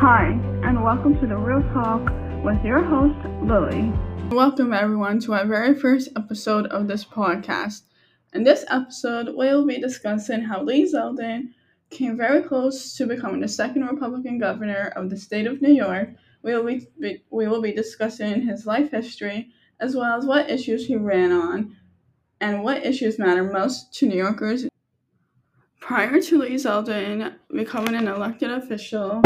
Hi, and welcome to the Real Talk with your host, Lily. Welcome, everyone, to our very first episode of this podcast. In this episode, we'll be discussing how Lee Zeldin came very close to becoming the second Republican governor of the state of New York. We will be, we will be discussing his life history as well as what issues he ran on and what issues matter most to New Yorkers. Prior to Lee Zeldin becoming an elected official,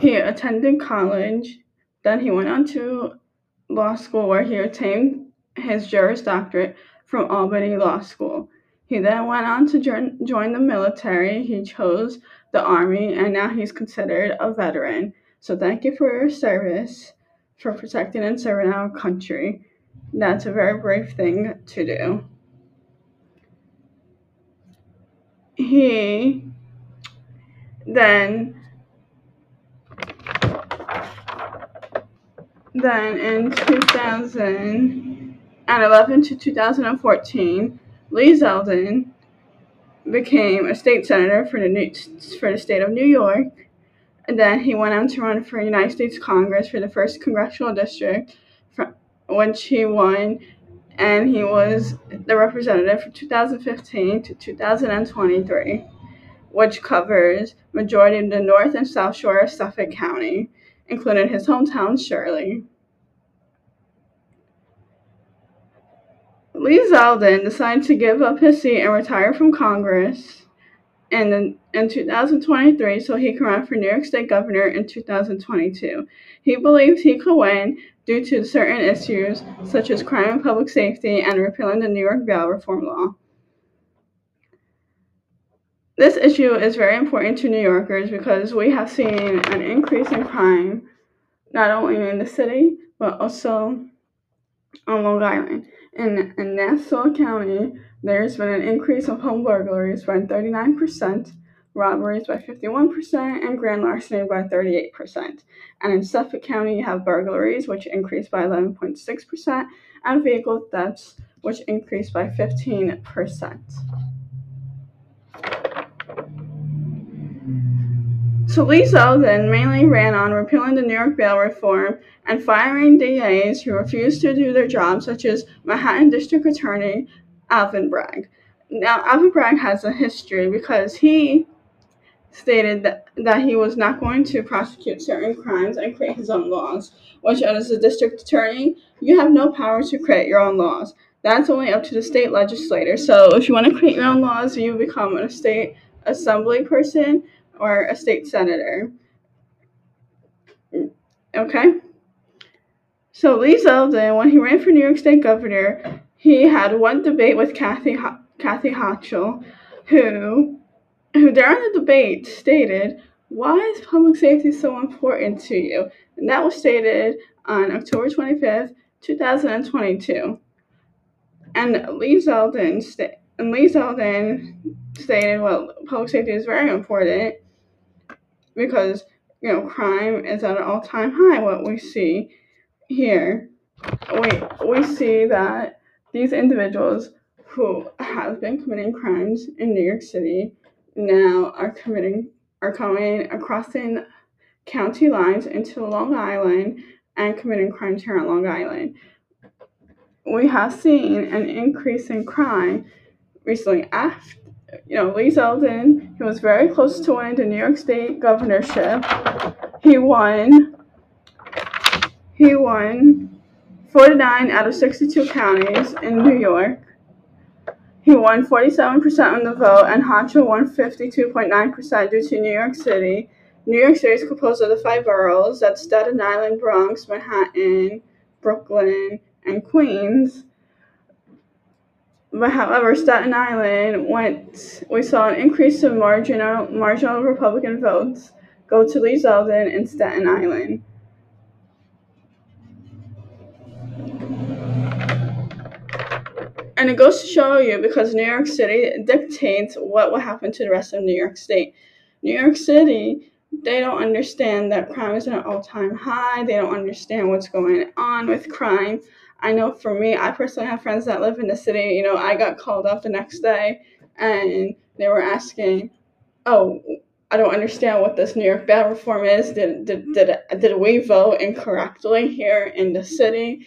he attended college. Then he went on to law school where he obtained his Juris Doctorate from Albany Law School. He then went on to join, the military. He chose the Army and now he's considered a veteran. So thank you for your service, for protecting and serving our country. That's a very brave thing to do. He then then in 2011 to 2014, Lee Zeldin became a state senator for the new, for the state of New York. And then he went on to run for United States Congress for the first congressional district, which he won, and he was the representative from 2015 to 2023, which covers majority of the North and South Shore of Suffolk County including his hometown, Shirley. Lee Zeldin decided to give up his seat and retire from Congress in, in 2023 so he can run for New York State Governor in 2022. He believes he could win due to certain issues such as crime and public safety and repealing the New York bail reform law. This issue is very important to New Yorkers because we have seen an increase in crime not only in the city but also on Long Island. In, in Nassau County, there's been an increase of home burglaries by 39%, robberies by 51%, and grand larceny by 38%. And in Suffolk County, you have burglaries, which increased by 11.6%, and vehicle thefts, which increased by 15%. So Lee Zeldin mainly ran on repealing the New York bail reform and firing DAs who refused to do their job, such as Manhattan District Attorney Alvin Bragg. Now, Alvin Bragg has a history because he stated that, that he was not going to prosecute certain crimes and create his own laws, which, as a district attorney, you have no power to create your own laws. That's only up to the state legislator. So, if you want to create your own laws, you become a state assembly person or a state senator. Okay? So Lee Zeldin, when he ran for New York State governor, he had one debate with Kathy Kathy Hochul, who who during the debate stated, "Why is public safety so important to you?" And that was stated on October 25th, 2022. And Lee Zeldin, sta- and Lee Zeldin stated, "Well, public safety is very important." Because you know crime is at an all-time high. What we see here, we we see that these individuals who have been committing crimes in New York City now are committing are coming across in county lines into Long Island and committing crimes here on Long Island. We have seen an increase in crime recently after you know, Lee Zeldin, he was very close to winning the New York State governorship. He won he won 49 out of 62 counties in New York. He won 47% of the vote, and Hochul won 52.9% due to New York City. New York City is composed of the five boroughs that's Staten Island, Bronx, Manhattan, Brooklyn, and Queens. But however, Staten Island went. We saw an increase of marginal marginal Republican votes go to Lee Zeldin in Staten Island. And it goes to show you because New York City dictates what will happen to the rest of New York State. New York City, they don't understand that crime is at an all time high. They don't understand what's going on with crime. I know for me, I personally have friends that live in the city. You know, I got called up the next day and they were asking, oh, I don't understand what this New York bail reform is. Did did did, did we vote incorrectly here in the city?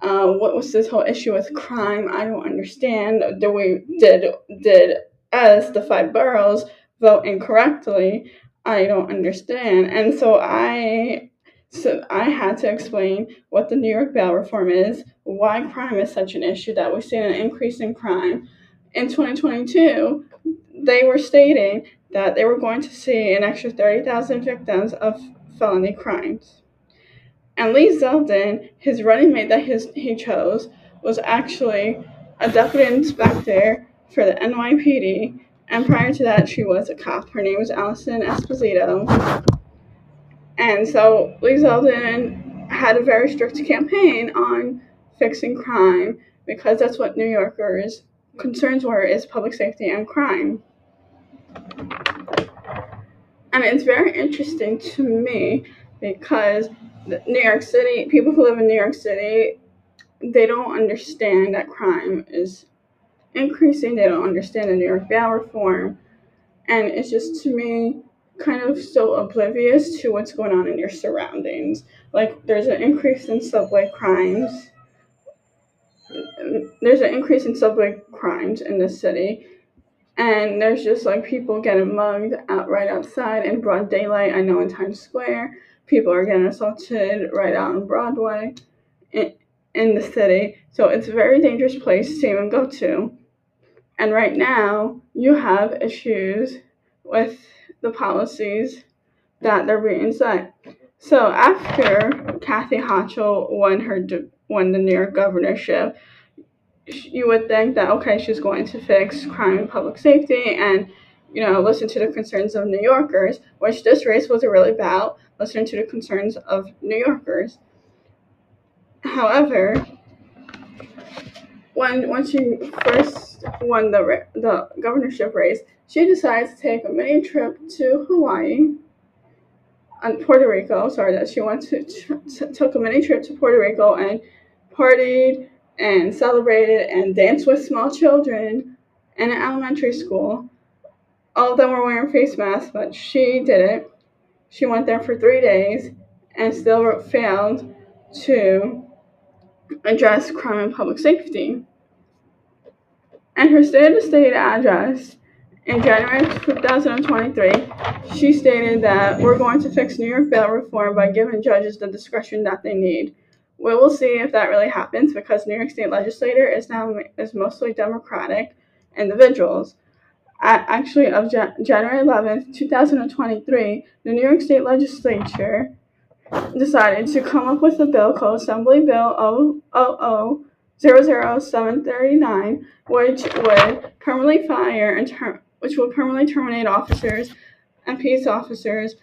Uh, what was this whole issue with crime? I don't understand. Did we did did us the five boroughs vote incorrectly? I don't understand. And so I so I had to explain what the New York bail reform is, why crime is such an issue, that we've seen an increase in crime. In 2022, they were stating that they were going to see an extra 30,000 victims of felony crimes. And Lee Zeldin, his running mate that his, he chose, was actually a deputy inspector for the NYPD. And prior to that, she was a cop. Her name was Alison Esposito. And so Lee Zeldin had a very strict campaign on fixing crime because that's what New Yorkers' concerns were is public safety and crime. And it's very interesting to me because New York City, people who live in New York City, they don't understand that crime is increasing. They don't understand the New York bail reform. And it's just to me kind of so oblivious to what's going on in your surroundings. Like there's an increase in subway crimes. There's an increase in subway crimes in the city. And there's just like people getting mugged out right outside in broad daylight. I know in Times Square people are getting assaulted right out on Broadway in, in the city. So it's a very dangerous place to even go to. And right now, you have issues with the policies that they're being set. So after Kathy Hochul won her won the New York governorship, you would think that okay, she's going to fix crime and public safety and you know listen to the concerns of New Yorkers, which this race was really about listening to the concerns of New Yorkers. However, when when she first won the the governorship race, she decides to take a mini trip to Hawaii and Puerto Rico. Sorry, that she went to took a mini trip to Puerto Rico and partied and celebrated and danced with small children in an elementary school. All of them were wearing face masks, but she didn't. She went there for three days and still failed to address crime and public safety. And her state of state address in January 2023, she stated that we're going to fix New York bail reform by giving judges the discretion that they need. We will see if that really happens because New York State legislature is now is mostly Democratic individuals. actually, of January 11th, 2023, the New York State legislature decided to come up with a bill called Assembly Bill 00739, which would permanently fire and ter- which would permanently terminate officers and peace officers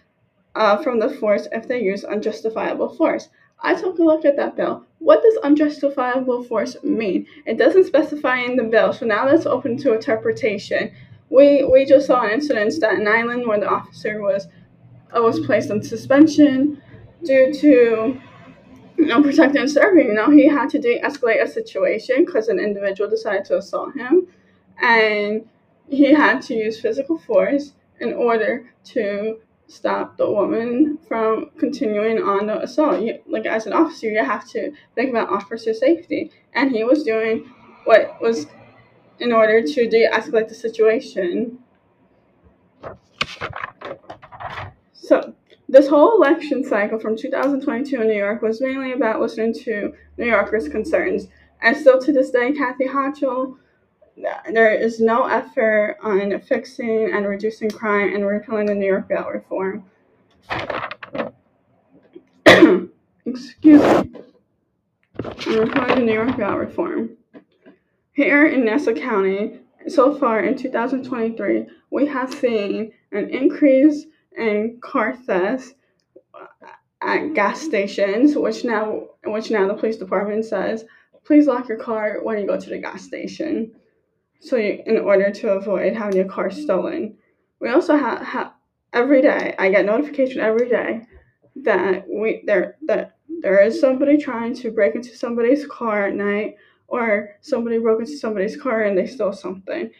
uh, from the force if they use unjustifiable force. I took a look at that bill. What does unjustifiable force mean? It doesn't specify in the bill, so now that's open to interpretation. We we just saw an incident in Staten Island where the officer was uh, was placed on suspension due to you know, protecting and serving. You know, he had to de-escalate a situation because an individual decided to assault him, and he had to use physical force in order to stop the woman from continuing on the assault. You, like as an officer, you have to think about officer safety, and he was doing what was in order to de-escalate the situation. So this whole election cycle from 2022 in New York was mainly about listening to New Yorkers' concerns. And still to this day, Kathy Hochul, there is no effort on fixing and reducing crime and repealing the New York bail reform. Excuse me. And repealing the New York bail reform. Here in Nassau County, so far in 2023, we have seen an increase in car thefts at gas stations, which now which now the police department says, please lock your car when you go to the gas station, so you, in order to avoid having your car stolen. We also have ha- every day I get notification every day that we there that there is somebody trying to break into somebody's car at night or somebody broke into somebody's car and they stole something.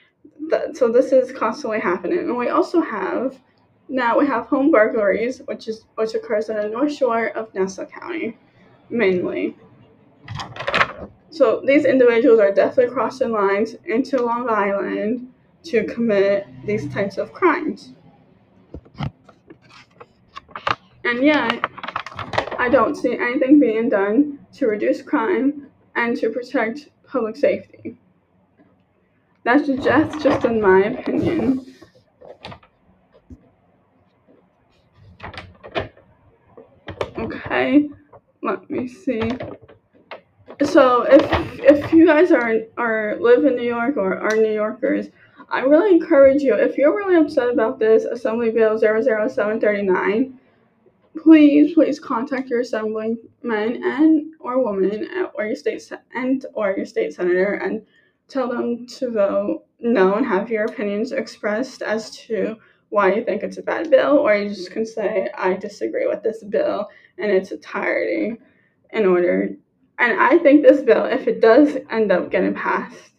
That, so this is constantly happening. And we also have Now we have home burglaries, which is which occurs on the North Shore of Nassau County, mainly. So these individuals are definitely crossing lines into Long Island to commit these types of crimes. And yet, I don't see anything being done to reduce crime and to protect public safety. That's just, just in my opinion. Okay, let me see. So if if you guys are are live in New York or are New Yorkers, I really encourage you if you're really upset about this Assembly Bill 00739, please please contact your assemblyman and or woman or your state and or your state senator and tell them to vote no and have your opinions expressed as to why you think it's a bad bill, or you just can say, I disagree with this bill in its entirety in order. And I think this bill, if it does end up getting passed,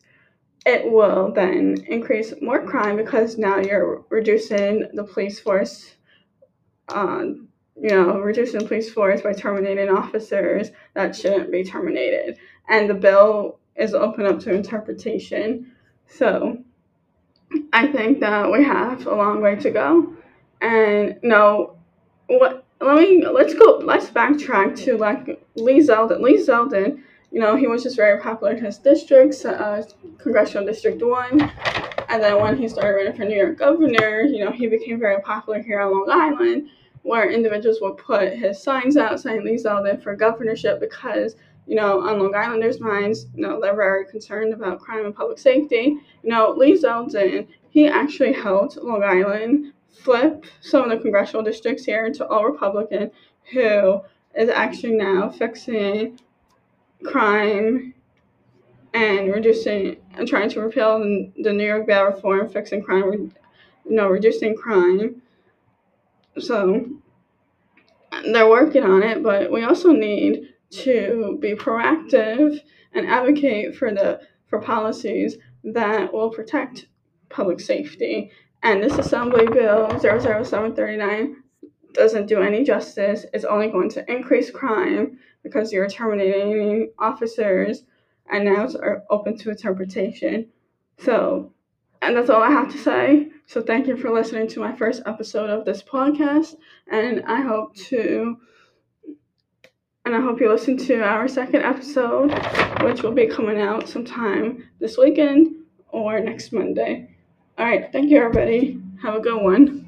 it will then increase more crime because now you're reducing the police force, um, you know, reducing the police force by terminating officers that shouldn't be terminated. And the bill is open up to interpretation. So I think that we have a long way to go. And no, what? Let me let's go. Let's backtrack to like Lee Zeldin. Lee Zeldin, you know, he was just very popular in his districts, uh, congressional district one. And then when he started running for New York governor, you know, he became very popular here on Long Island, where individuals would put his signs out saying Lee Zeldin for governorship because you know, on Long Islanders' minds, you know, they're very concerned about crime and public safety. You know, Lee Zeldin, he actually helped Long Island flip some of the congressional districts here to all Republican, who is actually now fixing crime and reducing and trying to repeal the New York bail reform, fixing crime, you know, reducing crime. So they're working on it, but we also need to be proactive and advocate for the for policies that will protect public safety. And this Assembly Bill 00739 doesn't do any justice. It's only going to increase crime because you're terminating officers and now it's uh, open to interpretation. So, and that's all I have to say. So, thank you for listening to my first episode of this podcast, and I hope to and I hope you listen to our second episode, which will be coming out sometime this weekend or next Monday. All right, thank you, everybody. Have a good one.